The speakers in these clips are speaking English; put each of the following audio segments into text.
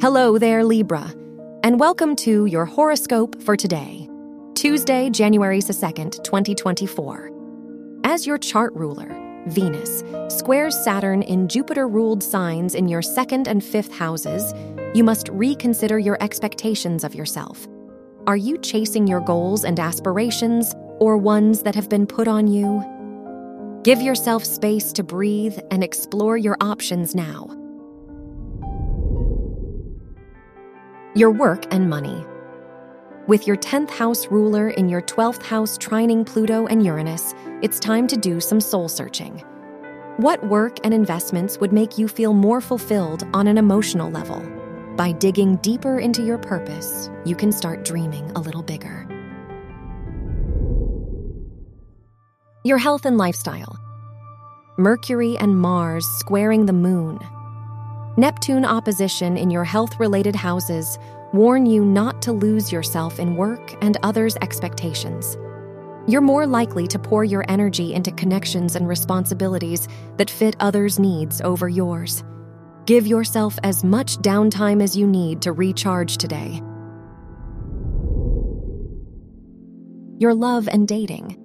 Hello there, Libra, and welcome to your horoscope for today, Tuesday, January 2nd, 2024. As your chart ruler, Venus, squares Saturn in Jupiter ruled signs in your second and fifth houses, you must reconsider your expectations of yourself. Are you chasing your goals and aspirations, or ones that have been put on you? Give yourself space to breathe and explore your options now. Your work and money. With your 10th house ruler in your 12th house trining Pluto and Uranus, it's time to do some soul searching. What work and investments would make you feel more fulfilled on an emotional level? By digging deeper into your purpose, you can start dreaming a little bigger. Your health and lifestyle. Mercury and Mars squaring the moon Neptune opposition in your health related houses warn you not to lose yourself in work and others' expectations. You're more likely to pour your energy into connections and responsibilities that fit others' needs over yours. Give yourself as much downtime as you need to recharge today. Your love and dating.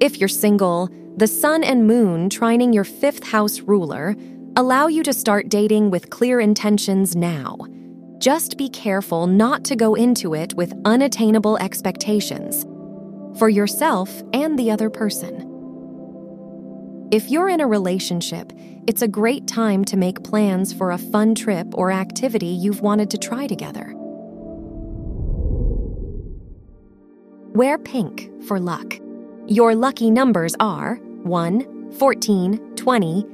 If you're single, the sun and moon trining your fifth house ruler allow you to start dating with clear intentions now. Just be careful not to go into it with unattainable expectations for yourself and the other person. If you're in a relationship, it's a great time to make plans for a fun trip or activity you've wanted to try together. Wear pink for luck. Your lucky numbers are 1, 14, 20,